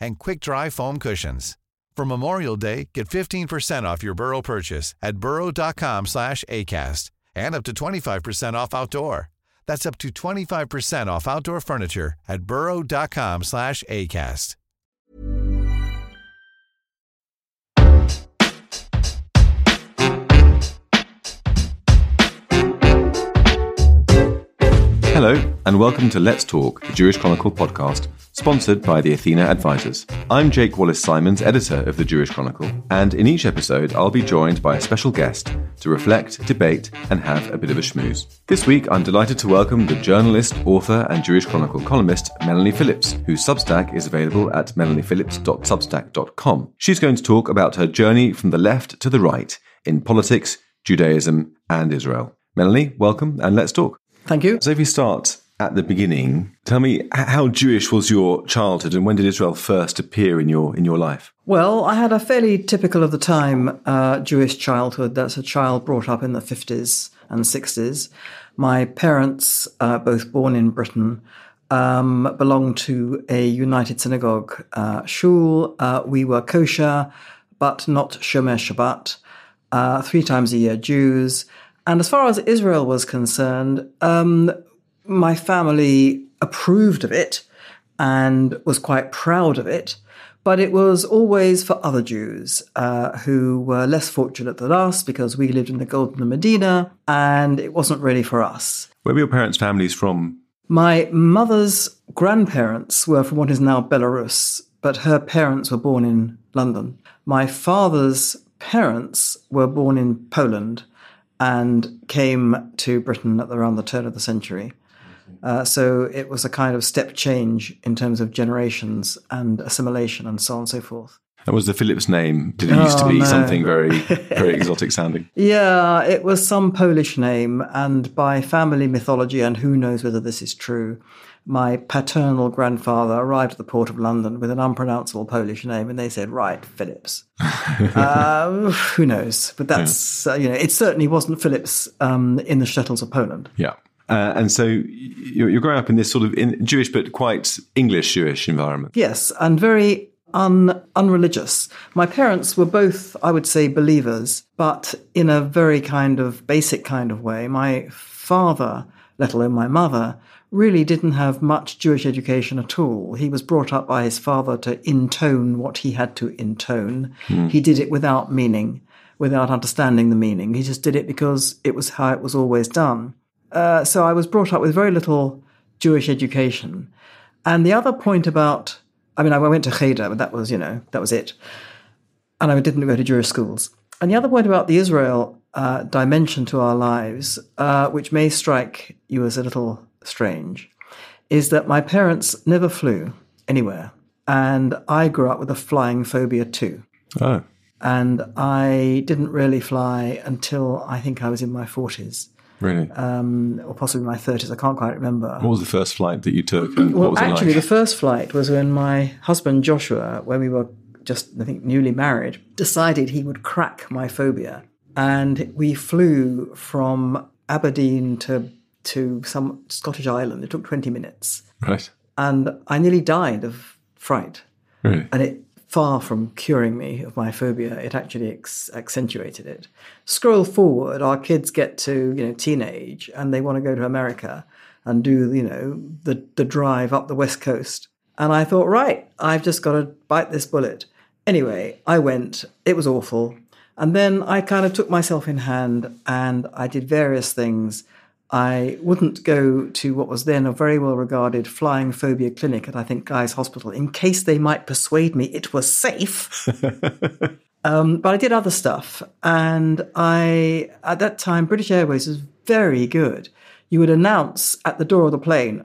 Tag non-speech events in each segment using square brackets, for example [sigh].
and quick-dry foam cushions. For Memorial Day, get 15% off your Burrow purchase at burrow.com slash ACAST and up to 25% off outdoor. That's up to 25% off outdoor furniture at burrow.com slash ACAST. Hello, and welcome to Let's Talk, the Jewish Chronicle podcast, sponsored by the Athena Advisors. I'm Jake Wallis Simons, editor of the Jewish Chronicle, and in each episode, I'll be joined by a special guest to reflect, debate, and have a bit of a schmooze. This week, I'm delighted to welcome the journalist, author, and Jewish Chronicle columnist Melanie Phillips, whose Substack is available at melaniephillips.substack.com. She's going to talk about her journey from the left to the right in politics, Judaism, and Israel. Melanie, welcome, and let's talk. Thank you. So if we start at the beginning, tell me how Jewish was your childhood and when did Israel first appear in your in your life? Well, I had a fairly typical of the time uh, Jewish childhood. That's a child brought up in the 50s and 60s. My parents, uh, both born in Britain, um, belonged to a United Synagogue uh, shul. Uh, we were kosher, but not Shomer Shabbat. Uh, three times a year Jews. And as far as Israel was concerned, um, my family approved of it and was quite proud of it. But it was always for other Jews uh, who were less fortunate than us because we lived in the Golden Medina and it wasn't really for us. Where were your parents' families from? My mother's grandparents were from what is now Belarus, but her parents were born in London. My father's parents were born in Poland and came to Britain at around the turn of the century. Uh, so it was a kind of step change in terms of generations and assimilation and so on and so forth. And was the Phillips name? Did it used to Oh, be no. something very [laughs] very exotic sounding? Yeah, it was some Polish name, and by family mythology, and who knows whether this is true, my paternal grandfather arrived at the port of London with an unpronounceable Polish name, and they said, "Right, Phillips." [laughs] uh, who knows? But that's uh, you know, it certainly wasn't Phillips um, in the shtetls of Poland. Yeah. Uh, and so you're, you're growing up in this sort of in Jewish but quite English Jewish environment. Yes, and very un, unreligious. My parents were both, I would say, believers, but in a very kind of basic kind of way. My father, let alone my mother, really didn't have much Jewish education at all. He was brought up by his father to intone what he had to intone. He did it without meaning, without understanding the meaning. He just did it because it was how it was always done. Uh, so I was brought up with very little Jewish education. And the other point about, I mean, I went to Cheder, but that was, you know, that was it. And I didn't go to Jewish schools. And the other point about the Israel uh, dimension to our lives, uh, which may strike you as a little strange, is that my parents never flew anywhere. And I grew up with a flying phobia too. Oh. And I didn't really fly until I think I was in my 40s Really? um, or possibly my 30s. I can't quite remember. what was the first flight that you took Well, what was actually, it the first flight was when my husband Joshua, when we were just, I think, newly married, decided he would crack my phobia. And we flew from Aberdeen to, to some Scottish island. It took 20 minutes. right. And I nearly died of fright. Really? And it, far from curing me of my phobia, it actually ex- accentuated it. Scroll forward, our kids get to, you know, teenage and they want to go to America and do, you know, the, the drive up the West Coast. And I thought, right, I've just got to bite this bullet. Anyway, I went. It was awful. And then I kind of took myself in hand and I did various things. I wouldn't go to what was then a very well regarded flying phobia clinic at, I think, Guy's Hospital in case they might persuade me it was safe. [laughs] um, but I did other stuff. And I, at that time, British Airways was very good. You would announce at the door of the plane,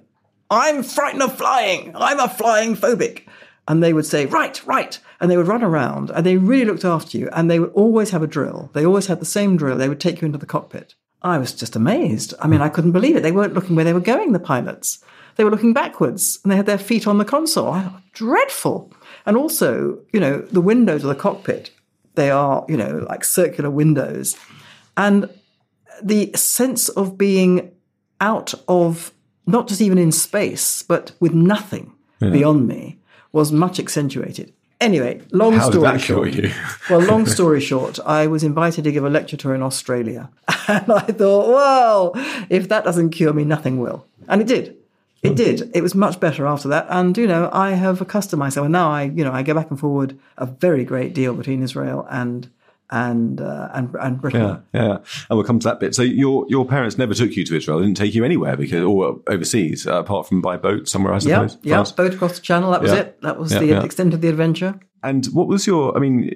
I'm frightened of flying. I'm a flying phobic. And they would say, right, right. And they would run around and they really looked after you. And they would always have a drill. They always had the same drill. They would take you into the cockpit. I was just amazed. I mean, I couldn't believe it. They weren't looking where they were going, the pilots. They were looking backwards and they had their feet on the console. I, dreadful. And also, you know, the windows of the cockpit, they are, you know, like circular windows. And the sense of being out of not just even in space, but with nothing beyond me was much accentuated. Anyway, long How story short. [laughs] well, long story short, I was invited to give a lecture tour in Australia. [laughs] And I thought, well, if that doesn't cure me, nothing will. And it did. It did. It was much better after that. And, you know, I have accustomed myself. And now I, you know, I go back and forward a very great deal between Israel and and uh, and, and Britain. Yeah, yeah, and we'll come to that bit. So your your parents never took you to Israel; they didn't take you anywhere because or overseas, uh, apart from by boat somewhere. I Yeah, suppose. yeah, France. boat across the channel. That was Yeah. it. That was Yeah, the yeah. extent of the adventure. And what was your? I mean,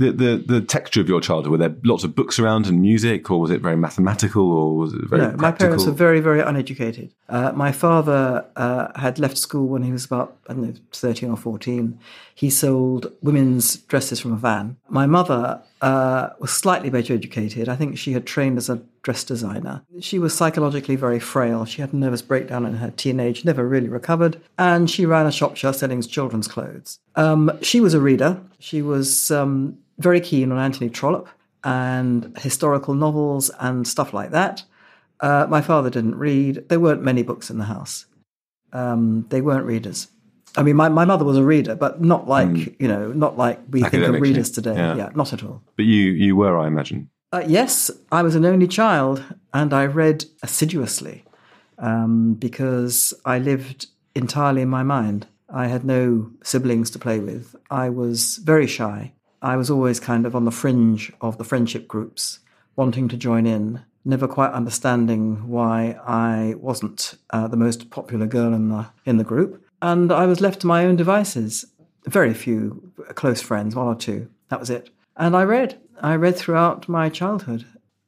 the the the texture of your childhood. Were there lots of books around and music, or was it very mathematical, or was it very No, my parents were very, very uneducated. Uh, my father uh, had left school when he was about, I don't know, 13 or 14. He sold women's dresses from a van. My mother uh, was slightly better educated. I think she had trained as a dress designer. She was psychologically very frail. She had a nervous breakdown in her teenage, never really recovered. And she ran a shop just selling children's clothes. Um, she was a reader. She was um, very keen on Anthony Trollope and historical novels and stuff like that. Uh, my father didn't read. There weren't many books in the house. Um, they weren't readers. I mean, my, my mother was a reader, but not like, you know, not like we think of readers today. yeah. Yeah. not at all. But you you were, I imagine. Uh, yes, I was an only child and I read assiduously um, because I lived entirely in my mind. I had no siblings to play with. I was very shy. I was always kind of on the fringe of the friendship groups, wanting to join in, never quite understanding why I wasn't uh, the most popular girl in the in the group, and I was left to my own devices. Very few close friends, one or two. That was it. And I read. I read throughout my childhood.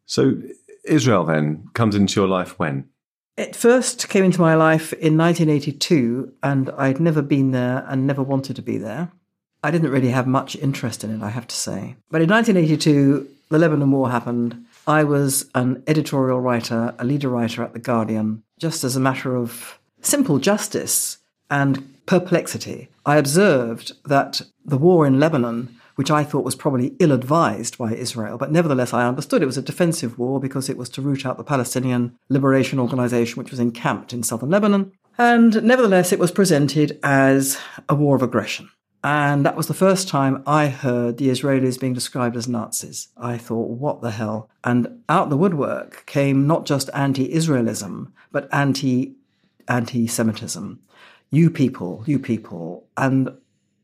So Israel then comes into your life when? It first came into my life in 1982, and I'd never been there and never wanted to be there. I didn't really have much interest in it, I have to say. But in 1982, the Lebanon War happened. I was an editorial writer, a leader writer at The Guardian, just as a matter of simple justice and perplexity. I observed that the war in Lebanon which I thought was probably ill advised by Israel. But nevertheless, I understood it was a defensive war because it was to root out the Palestinian Liberation Organization, which was encamped in southern Lebanon. And nevertheless, it was presented as a war of aggression. And that was the first time I heard the Israelis being described as Nazis. I thought, what the hell? And out the woodwork came not just anti Israelism, but anti anti Semitism. You people, you people. And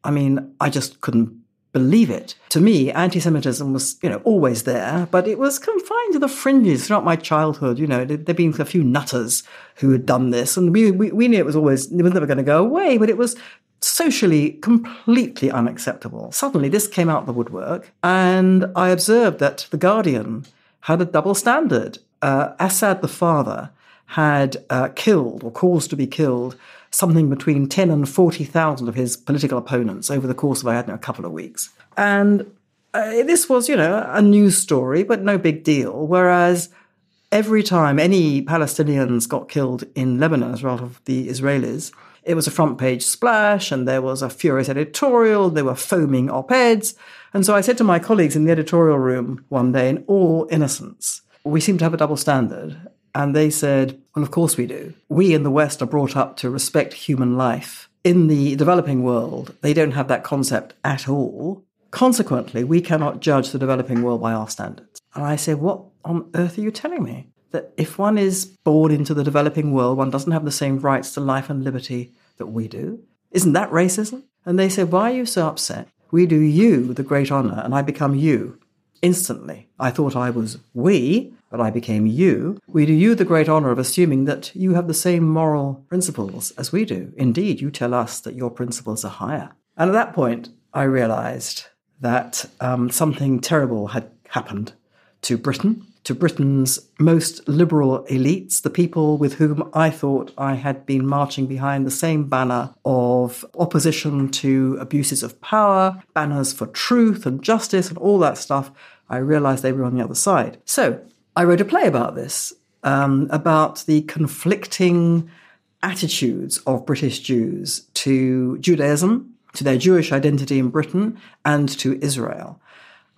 I mean, I just couldn't believe it. To me, anti-Semitism was, you know, always there, but it was confined to the fringes throughout my childhood. You know, there- there'd been a few nutters who had done this, and we we, we knew it was always it was never going to go away, but it was socially completely unacceptable. Suddenly, this came out of the woodwork, and I observed that the Guardian had a double standard. Uh, Assad, the father, had uh, killed or caused to be killed something between 10 and 40,000 of his political opponents over the course of, I don't know, a couple of weeks. And uh, this was, you know, a news story, but no big deal. Whereas every time any Palestinians got killed in Lebanon as a result of the Israelis, it was a front page splash and there was a furious editorial, there were foaming op eds. And so I said to my colleagues in the editorial room one day, in all innocence, we seem to have a double standard. And they said, Well, of course we do. We in the West are brought up to respect human life. in the developing world, they don't have that concept at all. Consequently, we cannot judge the developing world by our standards. And I say, what on earth are you telling me? That if one is born into the developing world, one doesn't have the same rights to life and liberty that we do? Isn't that racism? And they said, why are you so upset? We do you the great honor, and I become you instantly. I thought I was we, but I became you. We do you the great honor of assuming that you have the same moral principles as we do. Indeed, you tell us that your principles are higher. And at that point, I realized that um, something terrible had happened to Britain, to Britain's most liberal elites, the people with whom I thought I had been marching behind the same banner of opposition to abuses of power, banners for truth and justice, and all that stuff. I realized they were on the other side. So I wrote a play about this, um, about the conflicting attitudes of British Jews to Judaism to their Jewish identity in Britain and to Israel.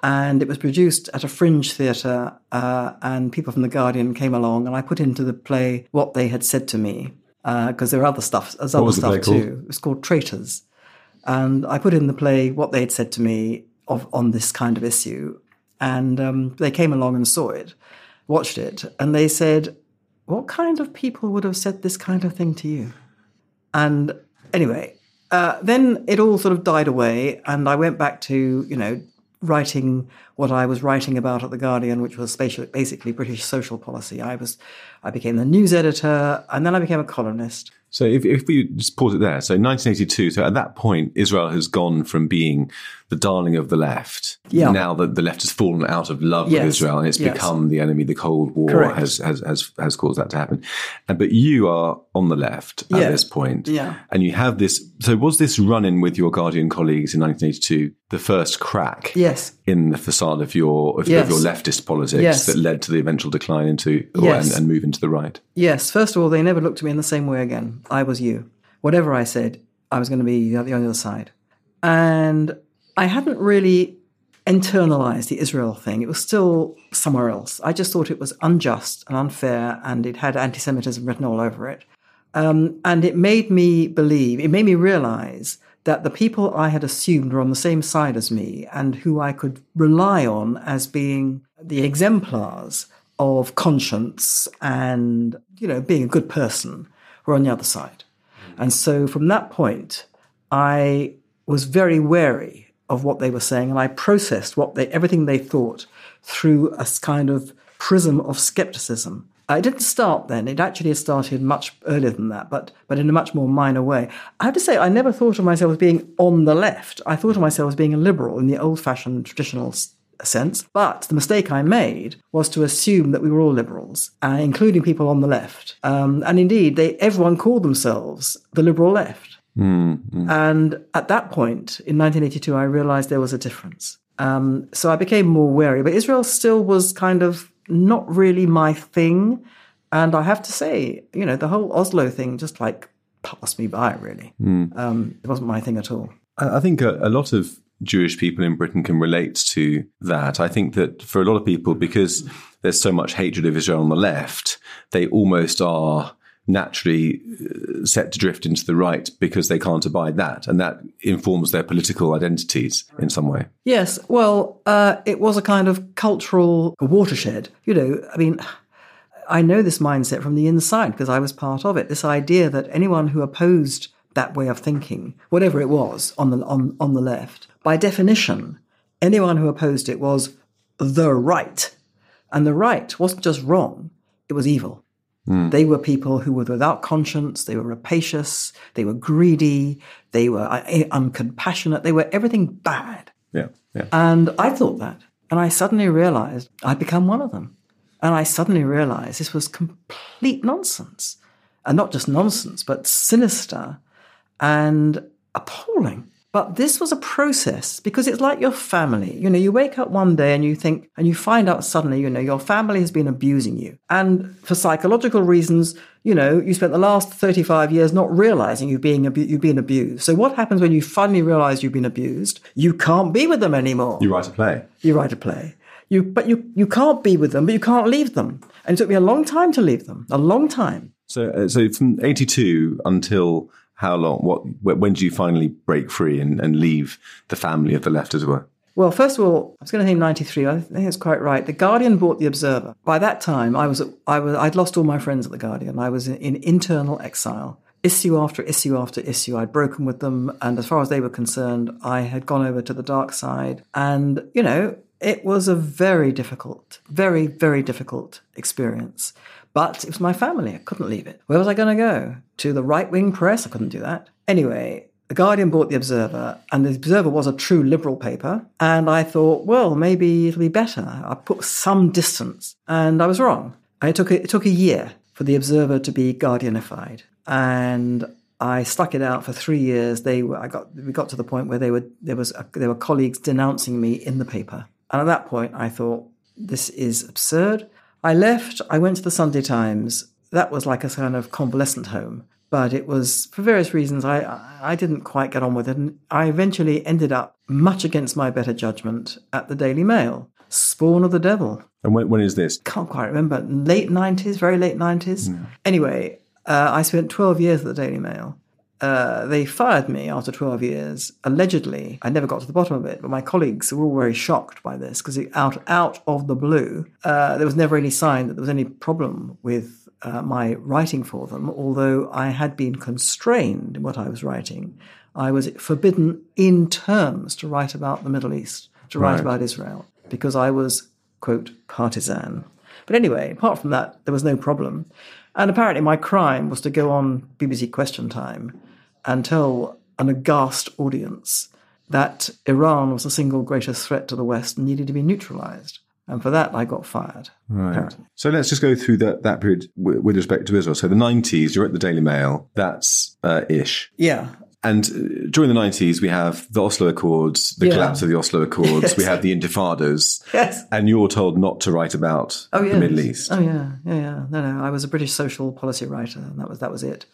And it was produced at a fringe theatre, uh, and people from The Guardian came along, and I put into the play what they had said to me, because uh, there are other stuff, there's other stuff too. It was called Traitors. And I put in the play what they had said to me of, on this kind of issue. And um, they came along and saw it, watched it, and they said, What kind of people would have said this kind of thing to you? And anyway, uh, then it all sort of died away, and I went back to you know writing what I was writing about at the Guardian, which was basically British social policy. I was, I became the news editor, and then I became a columnist. So if, if we just pause it there, so 1982, so at that point, Israel has gone from being the darling of the left. Yeah. Now that the left has fallen out of love yes. with Israel and it's yes. become the enemy, the Cold War has, has, has, has caused that to happen. And, but you are on the left at yeah. this point. Yeah. And you have this, so was this run in with your Guardian colleagues in 1982 the first crack yes. in the facade of your, of, yes. of your leftist politics yes. that led to the eventual decline into, yes. and, and move into the right? Yes. First of all, they never looked at me in the same way again. I was you. Whatever I said, I was going to be on the other side. And I hadn't really internalized the Israel thing. It was still somewhere else. I just thought it was unjust and unfair, and it had anti Semitism written all over it. Um, and it made me believe, it made me realize that the people I had assumed were on the same side as me and who I could rely on as being the exemplars of conscience and, you know, being a good person were on the other side. And so from that point, I was very wary of what they were saying, and I processed what they, everything they thought through a kind of prism of skepticism. It didn't start then. It actually started much earlier than that, but but in a much more minor way. I have to say, I never thought of myself as being on the left. I thought of myself as being a liberal in the old-fashioned traditional sense. But the mistake I made was to assume that we were all liberals, uh, including people on the left. Um, and indeed, they everyone called themselves the liberal left. Mm, And at that point, in 1982, I realized there was a difference. Um, so I became more wary. But Israel still was kind of not really my thing. And I have to say, you know, the whole Oslo thing just like passed me by, really. Mm. Um, it wasn't my thing at all. I think a, a lot of Jewish people in Britain can relate to that. I think that for a lot of people, because there's so much hatred of Israel on the left, they almost are naturally uh, set to drift into the right because they can't abide that. And that informs their political identities in some way. Yes. Well, uh, it was a kind of cultural watershed. You know, I mean, I know this mindset from the inside because I was part of it. This idea that anyone who opposed that way of thinking, whatever it was on the on, on the left, by definition, anyone who opposed it was the right. And the right wasn't just wrong, it was evil. Mm. They were people who were without conscience, they were rapacious, they were greedy, they were uh, uncompassionate, they were everything bad. Yeah. Yeah. And I thought that. And I suddenly realized I'd become one of them. And I suddenly realized this was complete nonsense. And not just nonsense, but sinister and appalling. But this was a process because it's like your family. You know, you wake up one day and you think, and you find out suddenly, you know, your family has been abusing you. And for psychological reasons, you know, you spent the last 35 years not realizing you're being, abu- you've been abused. So what happens when you finally realize you've been abused? You can't be with them anymore. You write a play. You write a play. You, but you, you can't be with them, but you can't leave them. And it took me a long time to leave them, a long time. So, uh, so from 82 until how long? What? wh- When do you finally break free and, and leave the family of the left, as it were? Well, first of all, I was going to say 93. I think it's quite right. The Guardian bought The Observer. By that time, I was, I was, I'd lost all my friends at The Guardian. I was in, in internal exile. Issue after issue after issue, I'd broken with them. And as far as they were concerned, I had gone over to the dark side. And, you know, it was a very difficult, very, very difficult experience. But it was my family. I couldn't leave it. Where was I going to go? To the right wing press? I couldn't do that. Anyway, the Guardian bought The Observer, and The Observer was a true liberal paper. And I thought, well, maybe it'll be better. I put some distance. And I was wrong. It took a, it took a year for The Observer to be Guardianified. And I stuck it out for three years. They were, I got, we got to the point where they were, there was, there were colleagues denouncing me in the paper. And at that point, I thought, this is absurd. I left, I went to the Sunday Times. That was like a kind of convalescent home. But it was, for various reasons, I, I didn't quite get on with it. And I eventually ended up, much against my better judgment, at the Daily Mail. Spawn of the devil. And when, when is this? Can't quite remember. Late 90s, very late 90s. Anyway, uh, I spent 12 years at the Daily Mail. Uh, they fired me after 12 years, allegedly. I never got to the bottom of it, but my colleagues were all very shocked by this because out, out of the blue, uh, there was never any sign that there was any problem with uh, my writing for them, although I had been constrained in what I was writing. I was forbidden in terms to write about the Middle East, to write Right. about Israel, because I was, quote, partisan. But anyway, apart from that, there was no problem. And apparently, my crime was to go on BBC Question Time and tell an aghast audience that Iran was the single greatest threat to the West and needed to be neutralized. And for that, I got fired. apparently. So let's just go through that, that period w- with respect to Israel. So the 90s, you're at the Daily Mail. That's uh, ish. Yeah. And uh, during the 90s, we have the Oslo Accords, the Yeah. collapse of the Oslo Accords, [laughs] Yes. we have the Intifadas. Yes. And you're told not to write about Oh yeah, the Middle East. Oh yeah, yeah, yeah. No, no. I was a British social policy writer, and that was that was it.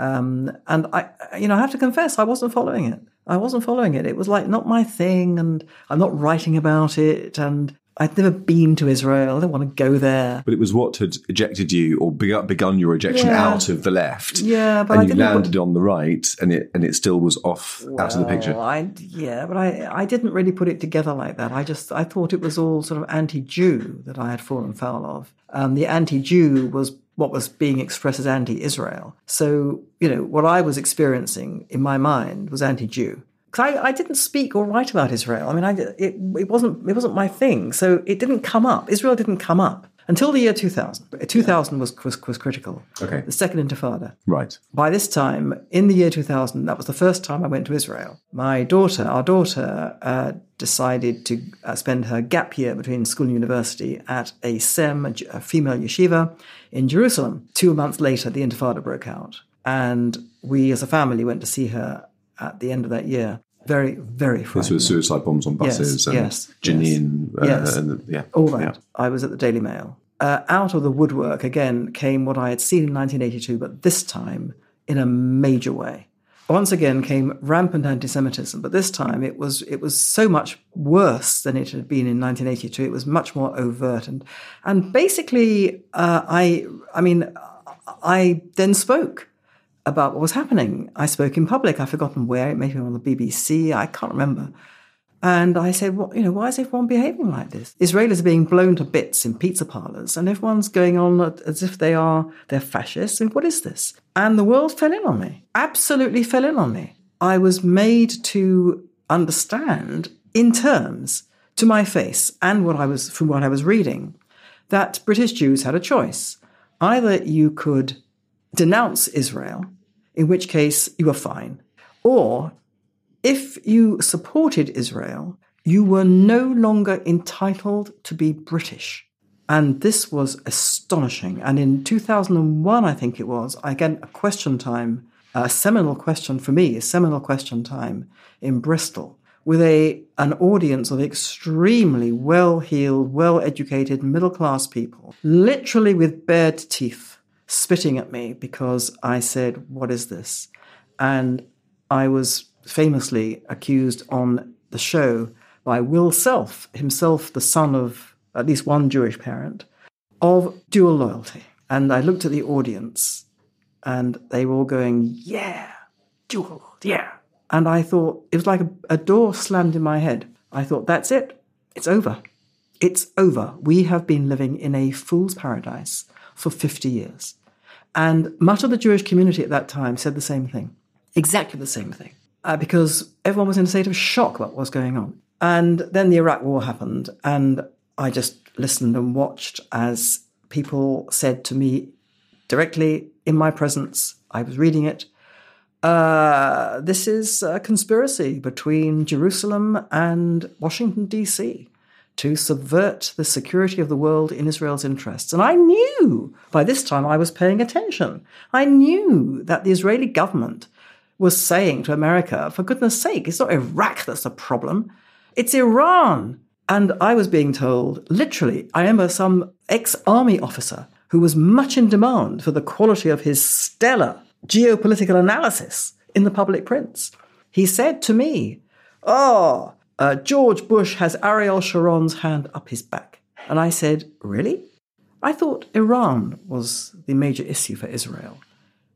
Um, and I, you know, I have to confess, I wasn't following it. I wasn't following it. It was like not my thing, and I'm not writing about it. And I'd never been to Israel. I don't want to go there. But it was what had ejected you or begun, begun your ejection Yeah. out of the left. Yeah, but and I you landed on the right and it and it still was off out of the picture. I, yeah, but I, I didn't really put it together like that. I just I thought it was all sort of anti-Jew that I had fallen foul of. Um, the anti-Jew was what was being expressed as anti-Israel. So you know what I was experiencing in my mind was anti-Jew. Because I, I didn't speak or write about Israel. I mean, I, it, it wasn't it wasn't my thing. So it didn't come up. Israel didn't come up until the year 2000. 2000 was was, was critical. Okay. The Second Intifada. Right. By this time, in the year 2000, that was the first time I went to Israel. My daughter, our daughter, uh, decided to uh, spend her gap year between school and university at a SEM, a female yeshiva, in Jerusalem. Two months later, the Intifada broke out. And we as a family went to see her at the end of that year. Very, very This was suicide bombs on buses Yes, and yes, Jenin. Uh, Yes. and, yeah. All that. Yeah. I was at the Daily Mail. Uh, out of the woodwork again came what I had seen in 1982, but this time in a major way. Once again came rampant anti-Semitism, but this time it was it was so much worse than it had been in 1982. It was much more overt, and and basically, uh, I I mean, I then spoke about what was happening. I spoke in public. I've forgotten where. It may have been on the BBC. I can't remember. And I said, well, you know, why is everyone behaving like this? Israelis are being blown to bits in pizza parlors, and everyone's going on as if they are they're fascists. And what is this? And the world fell in on me. Absolutely fell in on me. I was made to understand in terms to my face and what I was from what I was reading that British Jews had a choice. Either you could denounce Israel, in which case you were fine, or if you supported Israel, you were no longer entitled to be British. And this was astonishing. And in 2001, I think it was, get a question time, a seminal question for me, a seminal question time in Bristol with a an audience of extremely well-heeled, well-educated, middle-class people, literally with bared teeth, spitting at me because I said, "What is this?" And I was famously accused on the show by Will Self, himself the son of at least one Jewish parent, of dual loyalty. And I looked at the audience and they were all going, Yeah, Jewel, yeah. And I thought, it was like a, a door slammed in my head. I thought, that's it. It's over. It's over. We have been living in a fool's paradise for 50 years. And much of the Jewish community at that time said the same thing, exactly the same thing, uh, because everyone was in a state of shock about what was going on. And then the Iraq War happened, and I just listened and watched as people said to me directly in my presence, I was reading it, uh, this is a conspiracy between Jerusalem and Washington, D.C. to subvert the security of the world in Israel's interests. And I knew by this time I was paying attention. I knew that the Israeli government was saying to America, for goodness sake, it's not Iraq that's the problem, it's Iran. And I was being told, literally, I remember some ex army officer who was much in demand for the quality of his stellar geopolitical analysis in the public prints. He said to me, Oh, uh, George Bush has Ariel Sharon's hand up his back. And I said, Really? I thought Iran was the major issue for Israel.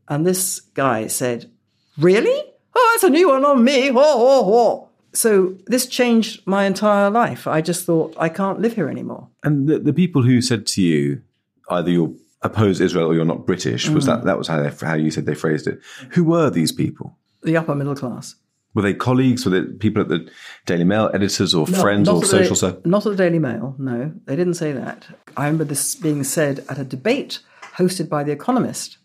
And this guy said, Really? Oh, that's a new one on me. Oh, oh, oh. So this changed my entire life. I just thought, I can't live here anymore. And the, the people who said to you, either you're oppose Israel or you're not British, was mm. that that was how they, how you said they phrased it? Who were these people? The upper middle class. Were they colleagues? Were they people at the Daily Mail, editors, or No, friends, or social the? Not at the Daily Mail, no. They didn't say that. I remember this being said at a debate hosted by The Economist,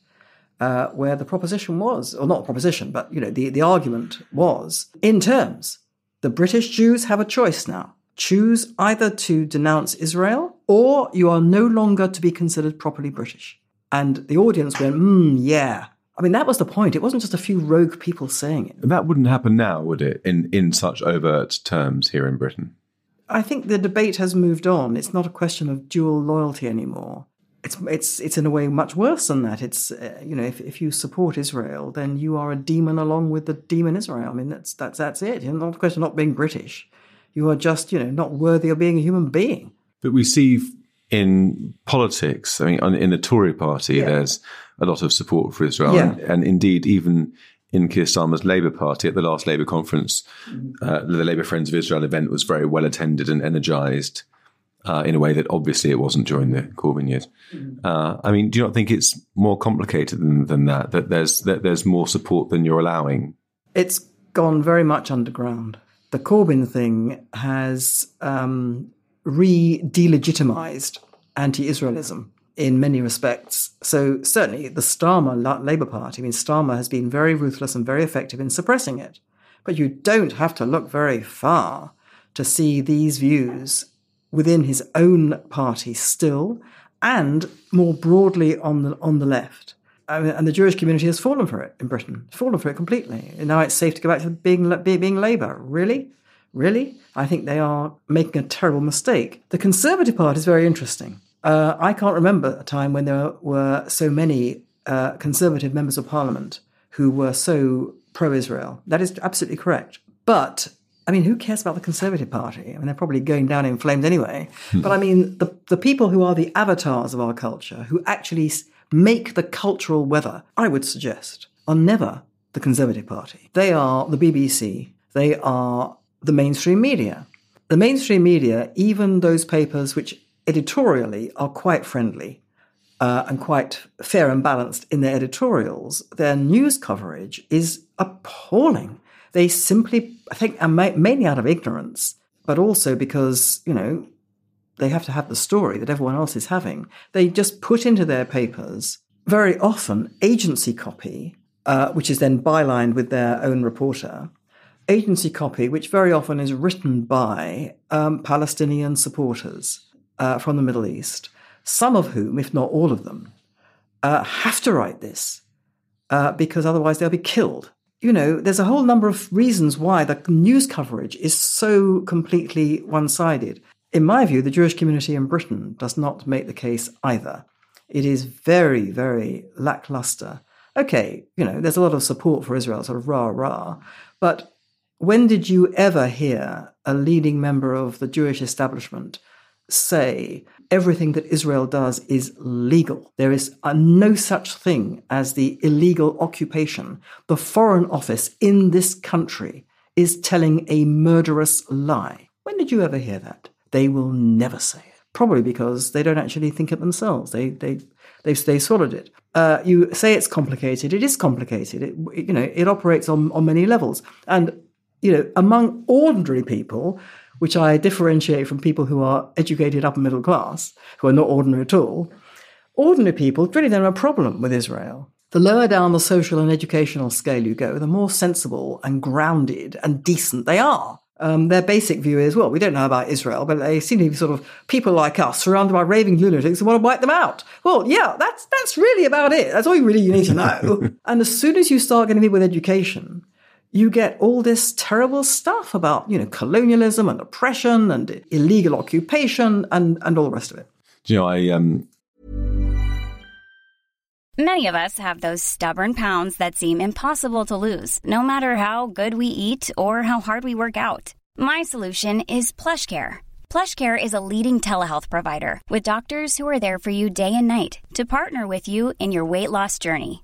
uh, where the proposition was, or not proposition, but you know, the, the argument was in terms, the British Jews have a choice now. Choose either to denounce Israel or you are no longer to be considered properly British. And the audience went, hmm, yeah. I mean, that was the point. It wasn't just a few rogue people saying it. That wouldn't happen now, would it? In in such overt terms here in Britain. I think the debate has moved on. It's not a question of dual loyalty anymore. It's it's it's in a way much worse than that. It's uh, you know if, if you support Israel, then you are a demon along with the demon Israel. I mean that's that's that's it. It's not a question of not being British. You are just you know not worthy of being a human being. But we see in politics, I mean, in the Tory party, Yeah. there's a lot of support for Israel. Yeah. And, and indeed, even in Keir Starmer's Labour Party at the last Labour conference, uh, the Labour Friends of Israel event was very well attended and energised uh, in a way that obviously it wasn't during the Corbyn years. Uh, I mean, do you not think it's more complicated than, than that? That there's that there's more support than you're allowing? It's gone very much underground. The Corbyn thing has um, re delegitimized anti Israelism in many respects. So, certainly, the Starmer La- Labour Party, I mean, Starmer has been very ruthless and very effective in suppressing it. But you don't have to look very far to see these views within his own party still, and more broadly on the on the left. I mean, and the Jewish community has fallen for it in Britain, fallen for it completely. And now it's safe to go back to being being Labour. Really, really, I think they are making a terrible mistake. The Conservative Party is very interesting. Uh, I can't remember a time when there were so many uh, Conservative members of Parliament who were so pro-Israel. That is absolutely correct. But I mean, who cares about the Conservative Party? I mean, they're probably going down in flames anyway. But I mean, the, the people who are the avatars of our culture, who actually make the cultural weather, I would suggest, are never the Conservative Party. They are the BBC, they are the mainstream media. The mainstream media, even those papers which editorially are quite friendly, uh, and quite fair and balanced in their editorials, their news coverage is appalling. They simply, I think, ma- mainly out of ignorance, but also because, you know, they have to have the story that everyone else is having. They just put into their papers very often agency copy, uh, which is then bylined with their own reporter. Agency copy, which very often is written by um, Palestinian supporters uh, from the Middle East, some of whom, if not all of them, uh, have to write this uh, because otherwise they'll be killed. You know, there's a whole number of reasons why the news coverage is so completely one sided. In my view, the Jewish community in Britain does not make the case either. It is very, very lackluster. Okay, you know, there's a lot of support for Israel, sort of rah rah, but when did you ever hear a leading member of the Jewish establishment say everything that Israel does is legal. There is uh, no such thing as the illegal occupation. The Foreign Office in this country is telling a murderous lie. When did you ever hear that? They will never say it. Probably because they don't actually think it themselves. They they they they swallowed it. Uh, you say it's complicated. It is complicated. It, you know it operates on on many levels. And you know among ordinary people, which I differentiate from people who are educated upper middle class, who are not ordinary at all, ordinary people really don't have a problem with Israel. The lower down the social and educational scale you go, the more sensible and grounded and decent they are. Um, their basic view is, well, we don't know about Israel, but they seem to be sort of people like us, surrounded by raving lunatics, who want to wipe them out. Well, yeah, that's that's really about it. That's all you really you need to know. [laughs] and as soon as you start getting people with education, you get all this terrible stuff about, you know, colonialism and oppression and illegal occupation and, and all the rest of it. Do you know, I um Many of us have those stubborn pounds that seem impossible to lose, no matter how good we eat or how hard we work out. My solution is PlushCare. PlushCare is a leading telehealth provider with doctors who are there for you day and night to partner with you in your weight loss journey.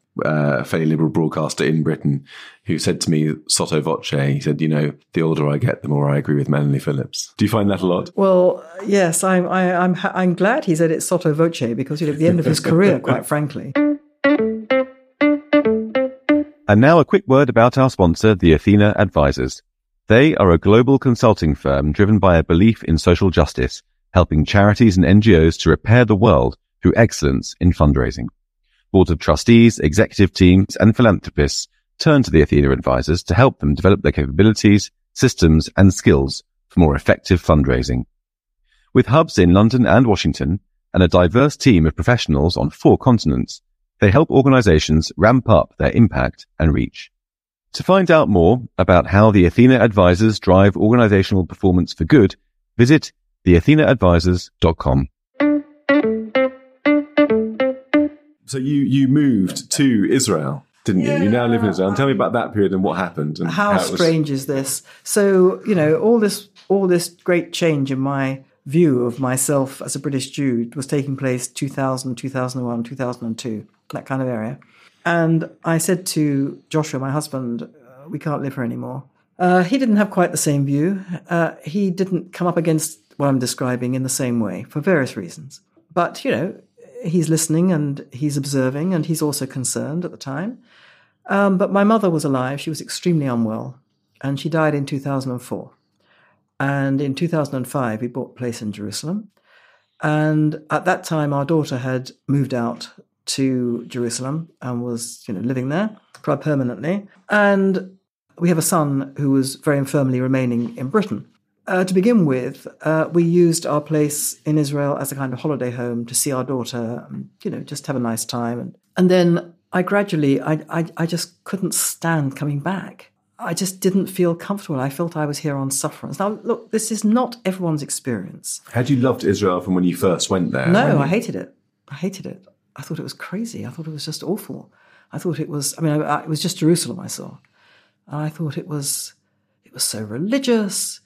uh, a fairly liberal broadcaster in Britain, who said to me, sotto voce, he said, you know, the older I get, the more I agree with Melanie Phillips. Do you find that a lot? Well, yes, I'm, I, I'm, ha- I'm glad he said it sotto voce because, you know, at the end of his [laughs] career, quite frankly. And now a quick word about our sponsor, the Athena Advisors. They are a global consulting firm driven by a belief in social justice, helping charities and NGOs to repair the world through excellence in fundraising. Boards of trustees, executive teams, and philanthropists turn to the Athena Advisors to help them develop their capabilities, systems, and skills for more effective fundraising. With hubs in London and Washington and a diverse team of professionals on four continents, they help organizations ramp up their impact and reach. To find out more about how the Athena Advisors drive organizational performance for good, visit theathenaadvisors.com. So you, you moved to Israel, didn't you? You now live in Israel. And tell me about that period and what happened. And How, was- strange is this? So, you know, all this, all this great change in my view of myself as a British Jew was taking place 2000, 2001, 2002, that kind of area. And I said to Joshua, my husband, uh, we can't live here anymore. Uh, he didn't have quite the same view. Uh, he didn't come up against what I'm describing in the same way for various reasons. But, you know, he's listening and he's observing and he's also concerned at the time. Um, but my mother was alive. She was extremely unwell and she died in 2004. And in 2005, we bought a place in Jerusalem. And at that time, our daughter had moved out to Jerusalem and was, you know, living there quite permanently. And we have a son who was very infirmly remaining in Britain. Uh, to begin with, uh, we used our place in Israel as a kind of holiday home to see our daughter, and, you know, just have a nice time. And, and then I gradually, I, I, I just couldn't stand coming back. I just didn't feel comfortable. I felt I was here on sufferance. Now, look, this is not everyone's experience. Had you loved Israel from when you first went there? No, I hated it. I hated it. I thought it was crazy. I thought it was just awful. I thought it was. I mean, I, I, it was just Jerusalem I saw, and I thought it was. It was so religious,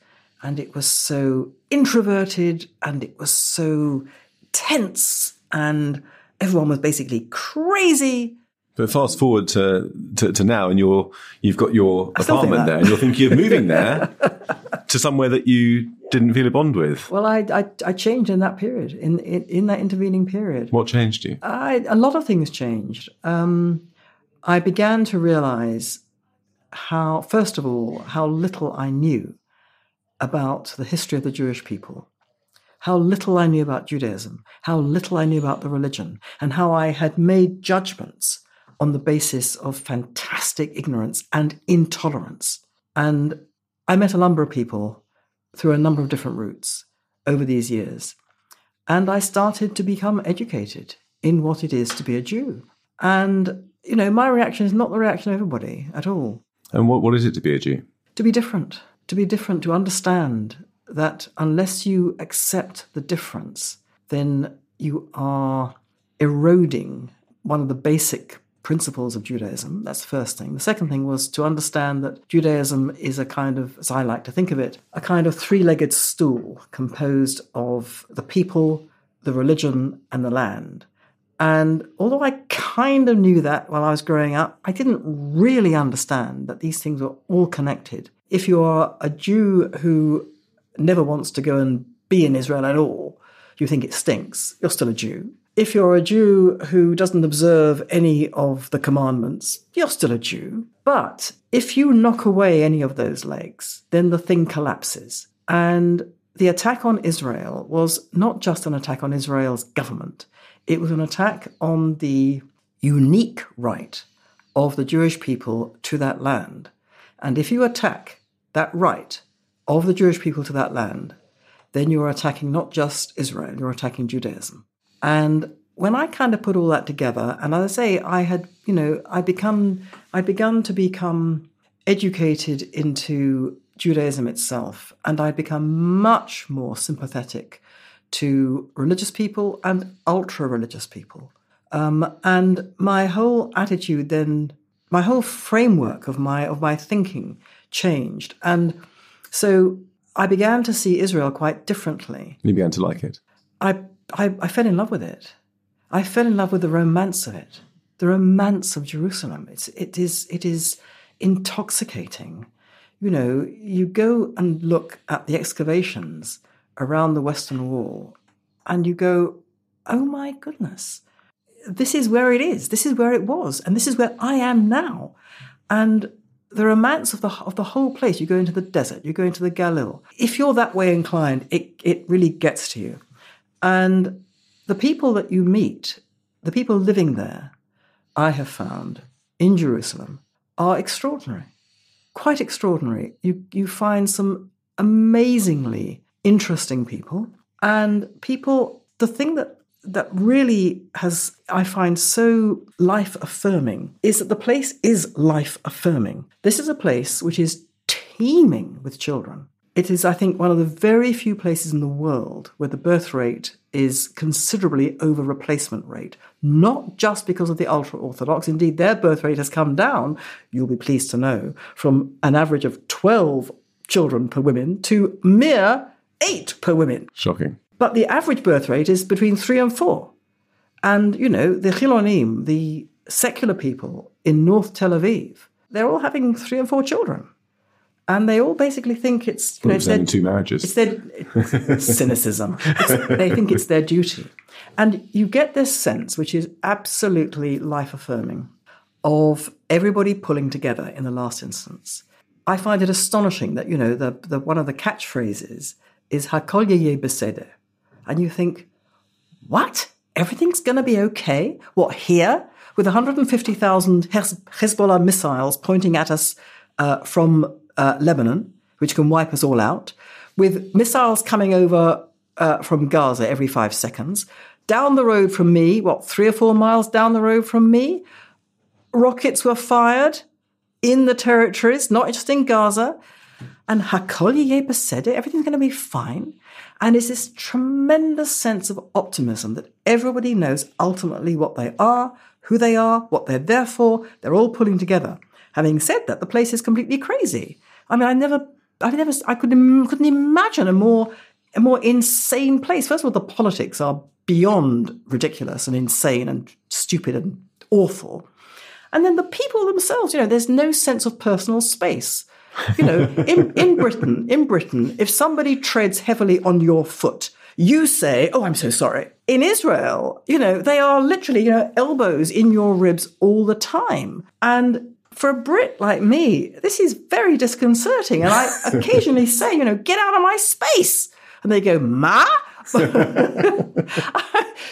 and it was so introverted, and it was so tense, and everyone was basically crazy. But fast forward to, to, to now, and you're you've got your I still think apartment there, and you're thinking of moving there [laughs] to somewhere that you didn't feel a bond with. Well, I I, I changed in that period, in, in in that intervening period. What changed you? I, a lot of things changed. Um, I began to realize how, first of all, how little I knew about the history of the Jewish people, how little I knew about Judaism, how little I knew about the religion, and how I had made judgments on the basis of fantastic ignorance and intolerance. And I met a number of people through a number of different routes over these years. And I started to become educated in what it is to be a Jew. And, you know, my reaction is not the reaction of everybody at all. And what, what is it to be a Jew? To be different. To be different, to understand that unless you accept the difference, then you are eroding one of the basic principles of Judaism. That's the first thing. The second thing was to understand that Judaism is a kind of, as I like to think of it, a kind of three legged stool composed of the people, the religion, and the land. And although I kind of knew that while I was growing up, I didn't really understand that these things were all connected. If you are a Jew who never wants to go and be in Israel at all, you think it stinks, you're still a Jew if you're a Jew who doesn't observe any of the commandments, you're still a Jew. But if you knock away any of those legs, then the thing collapses. And the attack on Israel was not just an attack on Israel's government, it was an attack on the unique right of the Jewish people to that land. And if you attack that right of the Jewish people to that land, then you're attacking not just Israel, you're attacking Judaism. And when I kind of put all that together, and as I say, I had, you know, I become, I begun to become educated into Judaism itself, and I'd become much more sympathetic to religious people and ultra religious people. Um, and my whole attitude then, my whole framework of my of my thinking changed, and so I began to see Israel quite differently. You began to like it. I I, I fell in love with it. I fell in love with the romance of it, the romance of Jerusalem. It's, it is, it is intoxicating. You know, you go and look at the excavations around the Western Wall, and you go, "Oh my goodness, this is where it is. This is where it was, and this is where I am now." And the romance of the of the whole place. You go into the desert, you go into the Galil. If you're that way inclined, it it really gets to you. And the people that you meet, the people living there, I have found in Jerusalem, are extraordinary, quite extraordinary. You, you find some amazingly interesting people, and people, the thing that that really has I find so life affirming is that the place is life affirming. This is a place which is teeming with children. It is, I think, one of the very few places in the world where the birth rate is considerably over replacement rate, not just because of the ultra Orthodox. Indeed, their birth rate has come down, you'll be pleased to know, from an average of 12 children per woman to mere eight per woman. Shocking. But the average birth rate is between three and four. And, you know, the Chilonim, the secular people in North Tel Aviv, they're all having three and four children and they all basically think it's you know, it's, their, two marriages. It's their it's [laughs] cynicism. It's, they think it's their duty, and you get this sense, which is absolutely life affirming, of everybody pulling together in the last instance. I find it astonishing that you know the, the one of the catchphrases is "Hakol yeh beseder," and you think, what? Everything's going to be okay? What here? With 150,000 Hezbollah missiles pointing at us uh, from uh, Lebanon, which can wipe us all out, with missiles coming over uh, from Gaza every five seconds. Down the road from me, what, three or four miles down the road from me, rockets were fired in the territories, not just in Gaza. And Hakol said it, everything's going to be fine. And it's this tremendous sense of optimism that everybody knows ultimately what they are, who they are, what they're there for. They're all pulling together. Having said that, the place is completely crazy. I mean, I never, I never, I couldn't, couldn't imagine a more, a more insane place. First of all, the politics are beyond ridiculous and insane and stupid and awful. And then the people themselves, you know, there's no sense of personal space. You know, in, in Britain, in Britain, if somebody treads heavily on your foot, you say, Oh, I'm so sorry. In Israel, you know, they are literally, you know, elbows in your ribs all the time. And for a Brit like me, this is very disconcerting. And I [laughs] occasionally say, you know, get out of my space. And they go, Ma? [laughs]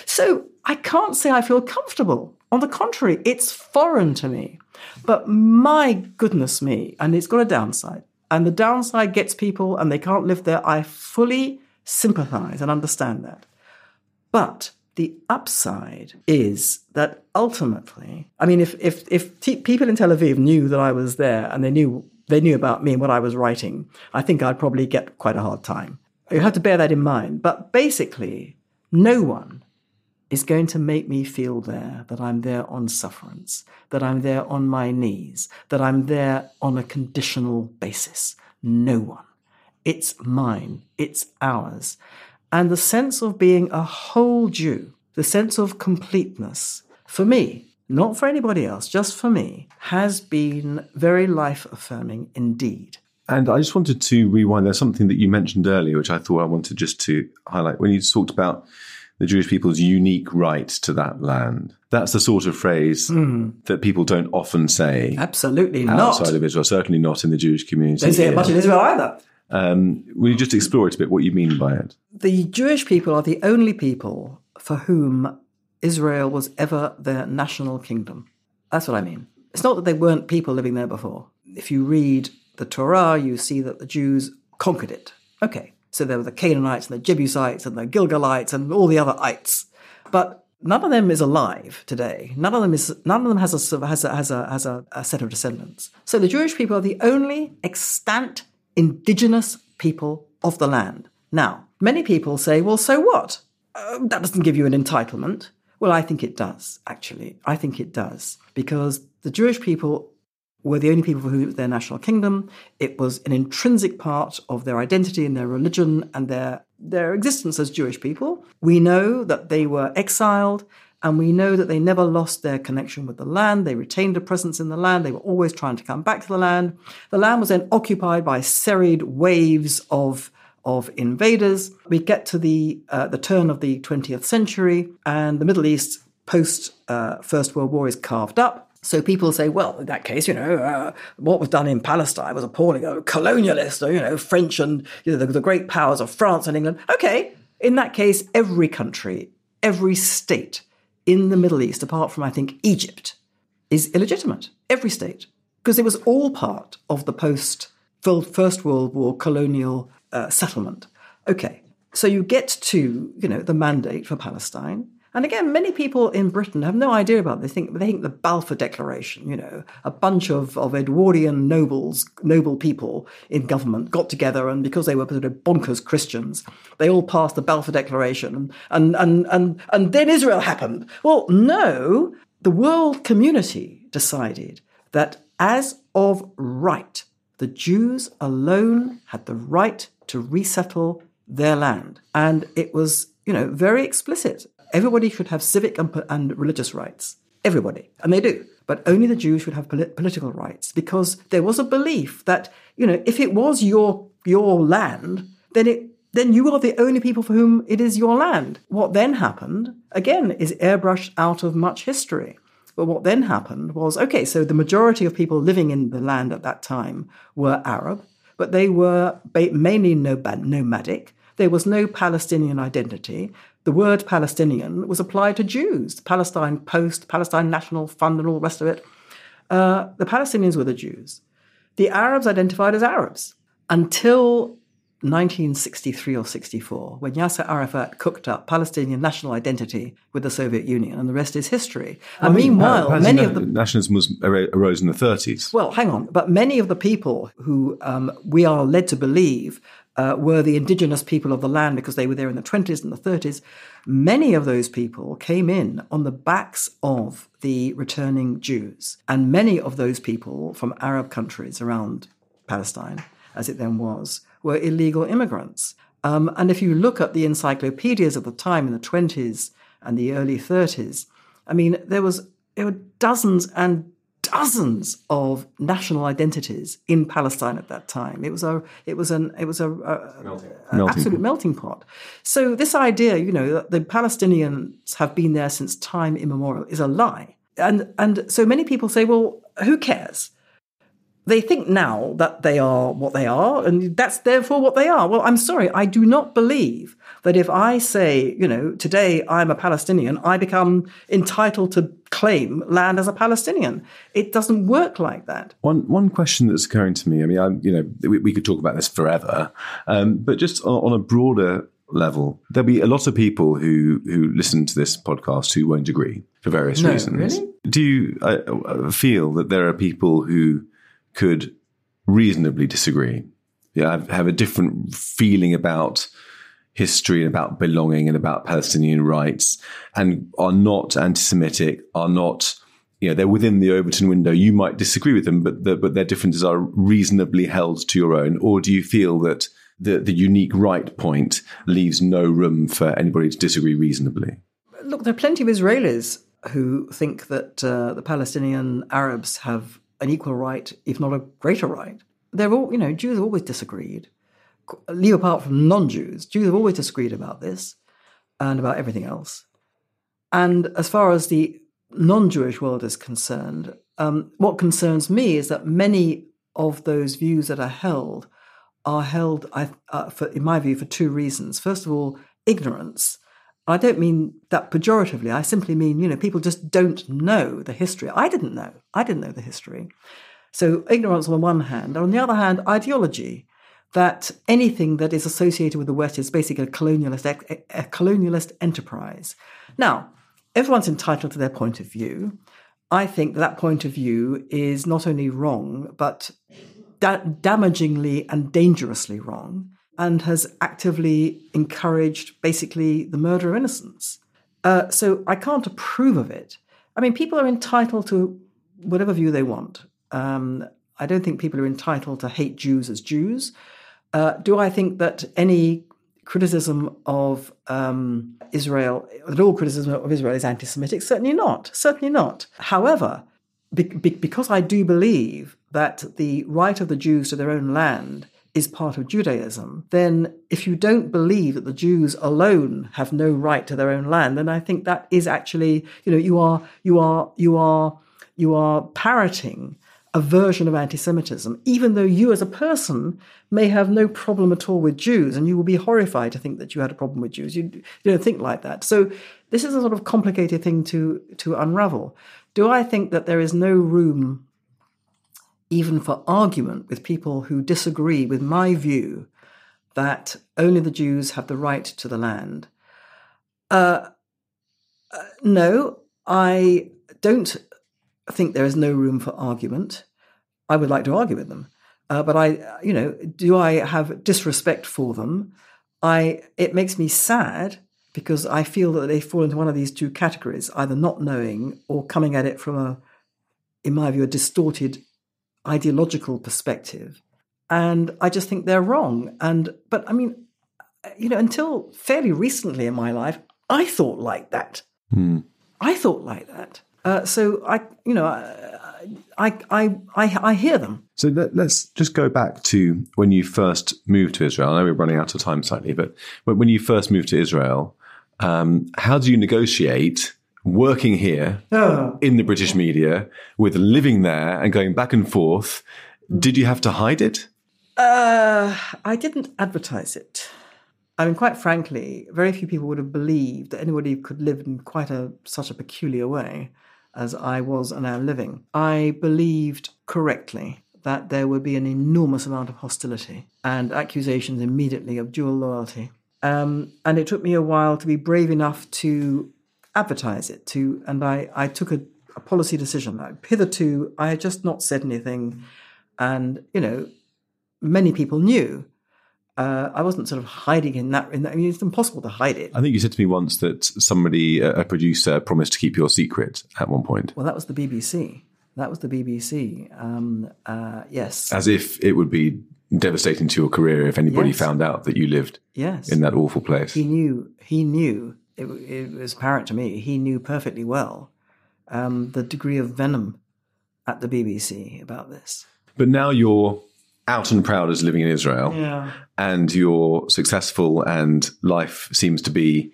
so I can't say I feel comfortable. On the contrary, it's foreign to me. But my goodness me, and it's got a downside. And the downside gets people and they can't live there. I fully sympathize and understand that. But the upside is that ultimately, I mean, if if if t- people in Tel Aviv knew that I was there and they knew they knew about me and what I was writing, I think I'd probably get quite a hard time. You have to bear that in mind. But basically, no one is going to make me feel there that I'm there on sufferance, that I'm there on my knees, that I'm there on a conditional basis. No one. It's mine. It's ours. And the sense of being a whole Jew, the sense of completeness, for me, not for anybody else, just for me, has been very life affirming indeed. And I just wanted to rewind. There's something that you mentioned earlier, which I thought I wanted just to highlight when you talked about the Jewish people's unique right to that land. That's the sort of phrase mm. that people don't often say. Absolutely outside not. of Israel, certainly not in the Jewish community. They say it much in Israel either. Um, will you just explore it a bit, what you mean by it? The Jewish people are the only people for whom Israel was ever their national kingdom. That's what I mean. It's not that there weren't people living there before. If you read the Torah, you see that the Jews conquered it. Okay, so there were the Canaanites and the Jebusites and the Girgashites and all the other ites. But none of them is alive today. None of them is. None of them has a has a, has a, has a, a set of descendants. So the Jewish people are the only extant indigenous people of the land. Now, many people say, well, so what? Uh, that doesn't give you an entitlement. Well, I think it does, actually. I think it does. Because the Jewish people were the only people for whom it was their national kingdom. It was an intrinsic part of their identity and their religion and their, their existence as Jewish people. We know that they were exiled and we know that they never lost their connection with the land. They retained a presence in the land. They were always trying to come back to the land. The land was then occupied by serried waves of of invaders. We get to the uh, the turn of the 20th century, and the Middle East post uh, First World War is carved up. So people say, well, in that case, you know, uh, what was done in Palestine was appalling. Oh, colonialist, you know, French and you know, the, the great powers of France and England. Okay, in that case, every country, every state in the Middle East, apart from, I think, Egypt, is illegitimate. Every state. Because it was all part of the post First World War colonial uh, settlement. Okay, so you get to, you know, the mandate for Palestine. And again, many people in Britain have no idea about this. They think, they think the Balfour Declaration, you know, a bunch of, of Edwardian nobles, noble people in government got together and because they were sort of bonkers Christians, they all passed the Balfour Declaration and, and, and, and then Israel happened. Well, no, the world community decided that as of right, the Jews alone had the right to resettle their land. And it was, you know, very explicit. Everybody should have civic and, and religious rights. Everybody. And they do. But only the Jews should have polit- political rights because there was a belief that, you know, if it was your, your land, then it then you are the only people for whom it is your land. What then happened, again, is airbrushed out of much history. But what then happened was okay, so the majority of people living in the land at that time were Arab, but they were mainly nomadic. There was no Palestinian identity the word Palestinian was applied to Jews, Palestine Post, Palestine National Fund, and all the rest of it. Uh, the Palestinians were the Jews. The Arabs identified as Arabs until 1963 or 64, when Yasser Arafat cooked up Palestinian national identity with the Soviet Union, and the rest is history. And meanwhile, many of the nationalism was, arose in the 30s. Well, hang on, but many of the people who um, we are led to believe uh, were the indigenous people of the land because they were there in the 20s and the 30s. Many of those people came in on the backs of the returning Jews. And many of those people from Arab countries around Palestine, as it then was, were illegal immigrants. Um, and if you look at the encyclopedias of the time in the 20s and the early 30s, I mean, there was there were dozens and dozens of national identities in Palestine at that time. It was a it was an it was a, a, melting. a melting absolute pot. melting pot. So this idea, you know, that the Palestinians have been there since time immemorial is a lie. And and so many people say, well, who cares? They think now that they are what they are, and that's therefore what they are. Well, I'm sorry, I do not believe that if I say, you know, today I'm a Palestinian, I become entitled to claim land as a Palestinian. It doesn't work like that. One one question that's occurring to me. I mean, I, you know, we, we could talk about this forever, um, but just on, on a broader level, there'll be a lot of people who who listen to this podcast who won't agree for various No, reasons. really? Do you uh, uh, feel that there are people who could reasonably disagree? Yeah, have a different feeling about history and about belonging and about Palestinian rights, and are not anti-Semitic, are not. You know, they're within the Overton window. You might disagree with them, but the, but their differences are reasonably held to your own. Or do you feel that the the unique right point leaves no room for anybody to disagree reasonably? Look, there are plenty of Israelis who think that uh, the Palestinian Arabs have an equal right, if not a greater right. They're all, you know, Jews have always disagreed. Leave apart from non-Jews, Jews have always disagreed about this and about everything else. And as far as the non-Jewish world is concerned, um, what concerns me is that many of those views that are held are held, I, uh, for, in my view, for two reasons. First of all, ignorance. I don't mean that pejoratively. I simply mean, you know, people just don't know the history. I didn't know. I didn't know the history. So ignorance on the one hand. On the other hand, ideology. That anything that is associated with the West is basically a colonialist, a colonialist enterprise. Now, everyone's entitled to their point of view. I think that point of view is not only wrong, but da- damagingly and dangerously wrong, and has actively encouraged basically the murder of innocents. Uh, so I can't approve of it. I mean, people are entitled to whatever view they want. Um, I don't think people are entitled to hate Jews as Jews. Uh, do I think that any criticism of um, Israel, that all criticism of Israel is anti Semitic? Certainly not. Certainly not. However, be- be- because I do believe that the right of the Jews to their own land is part of Judaism, then if you don't believe that the Jews alone have no right to their own land, then I think that is actually, you know, you are you are you are you are parroting a version of anti-Semitism, even though you as a person may have no problem at all with Jews, and you will be horrified to think that you had a problem with Jews. You, you don't think like that. So this is a sort of complicated thing to to unravel. Do I think that there is no room even for argument with people who disagree with my view that only the Jews have the right to the land? Uh, uh, no, I don't think there is no room for argument. I would like to argue with them, uh, but I, you know, do I have disrespect for them? I it makes me sad because I feel that they fall into one of these two categories, either not knowing or coming at it from a, in my view, a distorted ideological perspective. And I just think they're wrong. And but I mean, you know, until fairly recently in my life, I thought like that. I thought like that. Uh, so I, you know, I, I, I, I hear them. So let, us just go back to when you first moved to Israel. I know we're running out of time slightly, but when when you first moved to Israel, um, how do you negotiate working here Oh. in the British media with living there and going back and forth? Did you have to hide it? Uh, I didn't advertise it. I mean, quite frankly, very few people would have believed that anybody could live in quite a such a peculiar way as I was and am living. I believed correctly that there would be an enormous amount of hostility and accusations immediately of dual loyalty. Um, and it took me a while to be brave enough to advertise it. To and I, I took a, a policy decision. Hitherto, I had just not said anything, and you know, many people knew. Uh, I wasn't sort of hiding in that. In that, I mean, it's impossible to hide it. I think you said to me once that somebody, a producer, promised to keep your secret at one point, Well, that was the BBC. That was the BBC. Um, uh, yes, as if it would be devastating to your career if anybody Yes. found out that you lived yes. in that awful place. he knew. He knew. It, it was apparent to me. He knew perfectly well um, the degree of venom at the BBC about this. But now you're out and proud as living in Israel, Yeah. and you're successful, and life seems to be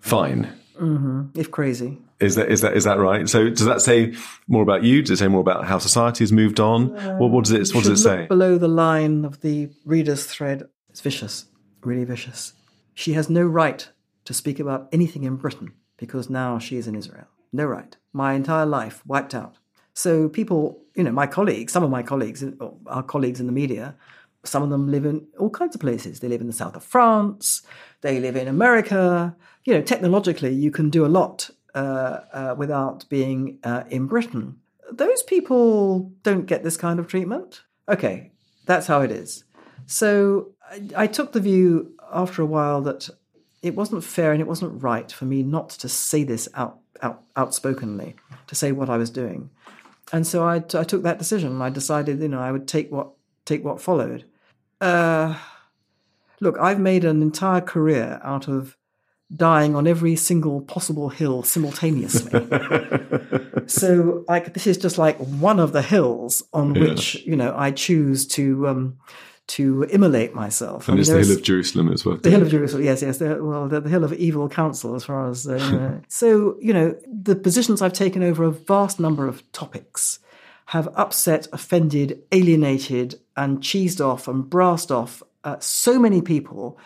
fine. hmm If crazy. Is that is that is that right? So does that say more about you? Does it say more about how society has moved on? what, what does it what does it say? Below the line of the reader's thread, it's vicious, really vicious. She has no right to speak about anything in Britain because now she is in Israel. No right. My entire life wiped out. So people, you know, my colleagues, some of my colleagues, or our colleagues in the media, some of them live in all kinds of places. They live in the south of France. They live in America. You know, technologically, you can do a lot uh, uh, without being uh, in Britain. Those people don't get this kind of treatment. Okay, that's how it is. So I, I took the view after a while that it wasn't fair and it wasn't right for me not to say this out, out outspokenly, to say what I was doing. And so I, I took that decision. I decided, you know, I would take what take what followed. Uh, look, I've made an entire career out of dying on every single possible hill simultaneously. [laughs] so, like, this is just like one of the hills on which you know I choose to um, to immolate myself. I And mean, it's the hill of Jerusalem as well. the hill of Jerusalem, yes, yes. The, well, the, the hill of evil counsel, as far as uh, [laughs] so you know, the positions I've taken over a vast number of topics have upset, offended, alienated, and cheesed off and brassed off uh, so many people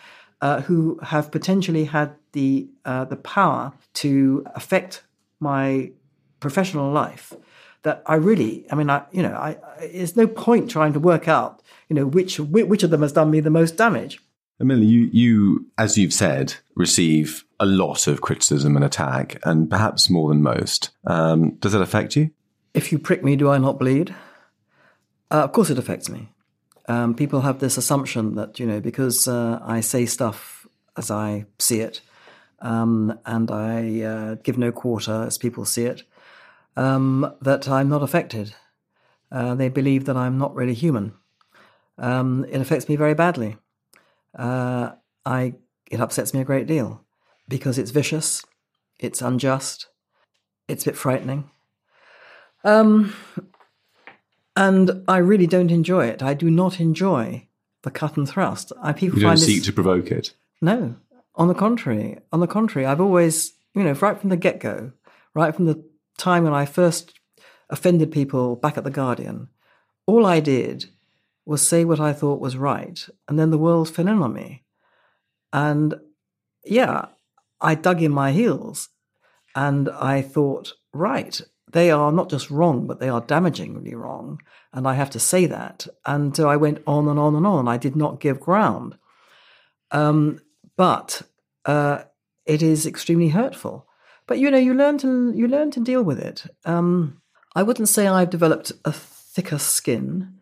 uh, who have potentially had the uh, the power to affect my professional life. That I really, I mean, I you know, I, I there's no point trying to work out, you know, which which which of them has done me the most damage. Melanie, you, you, as you've said, receive a lot of criticism and attack, and perhaps more than most. Um, does that affect you? If you prick me, do I not bleed? Uh, of course, it affects me. Um, people have this assumption that, you know, because uh, I say stuff as I see it um, and I uh, give no quarter as people see it, um, that I'm not affected. Uh, they believe that I'm not really human. Um, it affects me very badly. Uh, I, it upsets me a great deal because it's vicious, it's unjust, it's a bit frightening. Um, and I really don't enjoy it. I do not enjoy the cut and thrust. I people You don't seek this, to provoke it. no. On the contrary, on the contrary, I've always, you know, right from the get go, right from the time when I first offended people back at the Guardian, all I did was say what I thought was right, and then the world fell in on me. And yeah, I dug in my heels and I thought, right, they are not just wrong, but they are damagingly wrong. And I have to say that. And so I went on and on and on. I did not give ground. Um, but uh, it is extremely hurtful. But you know, you learn to you learn to deal with it. Um, I wouldn't say I've developed a thicker skin.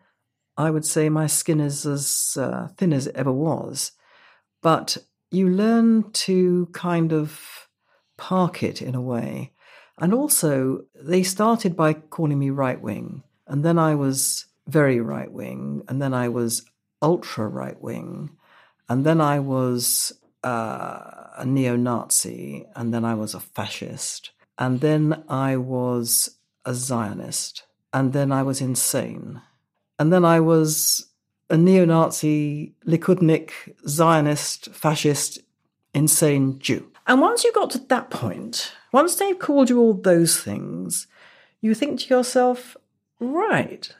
I would say my skin is as uh, thin as it ever was. But you learn to kind of park it in a way. And also, they started by calling me right wing, and then I was very right wing, and then I was ultra right wing, and then I was uh, a neo Nazi, and then I was a fascist, and then I was a Zionist, and then I was insane, and then I was a neo Nazi, Likudnik, Zionist, fascist, insane Jew. And once you got to that point, once they've called you all those things, you think to yourself, right,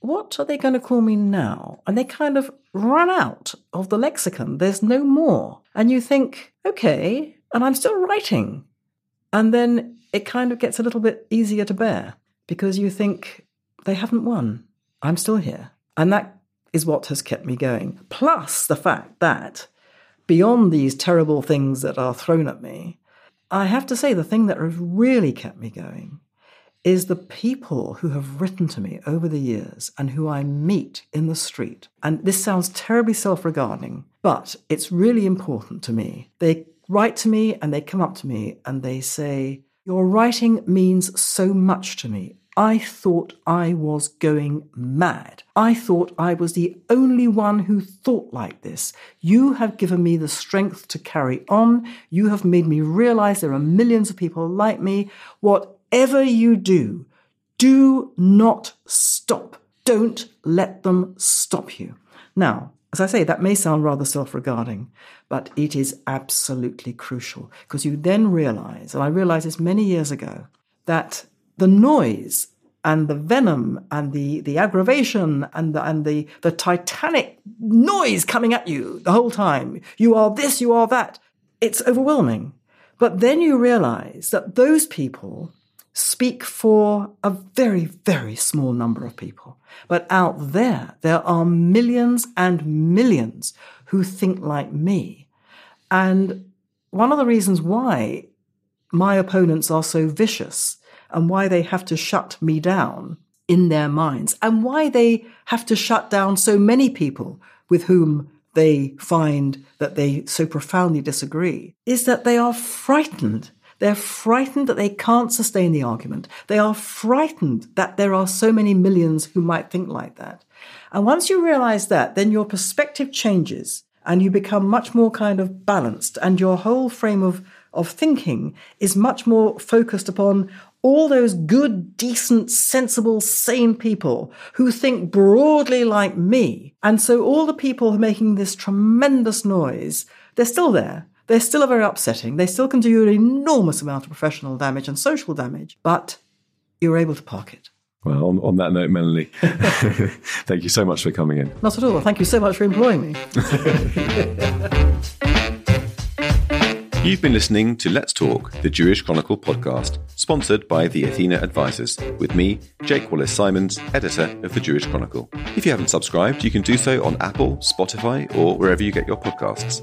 what are they going to call me now? And they kind of run out of the lexicon. There's no more. And you think, okay, and I'm still writing. And then it kind of gets a little bit easier to bear because you think they haven't won. I'm still here. And that is what has kept me going. Plus the fact that beyond these terrible things that are thrown at me, I have to say the thing that has really kept me going is the people who have written to me over the years and who I meet in the street. And this sounds terribly self regarding, but it's really important to me. They write to me and they come up to me and they say, Your writing means so much to me. I thought I was going mad. I thought I was the only one who thought like this. You have given me the strength to carry on. You have made me realize there are millions of people like me. Whatever you do, do not stop. Don't let them stop you. Now, As I say, that may sound rather self regarding, but it is absolutely crucial because you then realize, and I realized this many years ago, that the noise and the venom and the, the aggravation and the, and the, the titanic noise coming at you the whole time. You are this, you are that. It's overwhelming. But then you realize that those people speak for a very, very small number of people. But out there, there are millions and millions who think like me. And one of the reasons why my opponents are so vicious and why they have to shut me down in their minds and why they have to shut down so many people with whom they find that they so profoundly disagree is that they are frightened. They're frightened that they can't sustain the argument. They are frightened that there are so many millions who might think like that. And once you realize that, then your perspective changes and you become much more kind of balanced and your whole frame of, of thinking is much more focused upon all those good, decent, sensible, sane people who think broadly like me. And so all the people who are making this tremendous noise, they're still there. They're still very upsetting. They still can do you an enormous amount of professional damage and social damage, but you're able to park it. Well, on, on that note, Melanie, [laughs] thank you so much for coming in. Not at all. Thank you so much for employing me. [laughs] You've been listening to Let's Talk, the Jewish Chronicle podcast, sponsored by the Athena Advisors, with me, Jake Wallis Simons, editor of the Jewish Chronicle. If you haven't subscribed, you can do so on Apple, Spotify, or wherever you get your podcasts.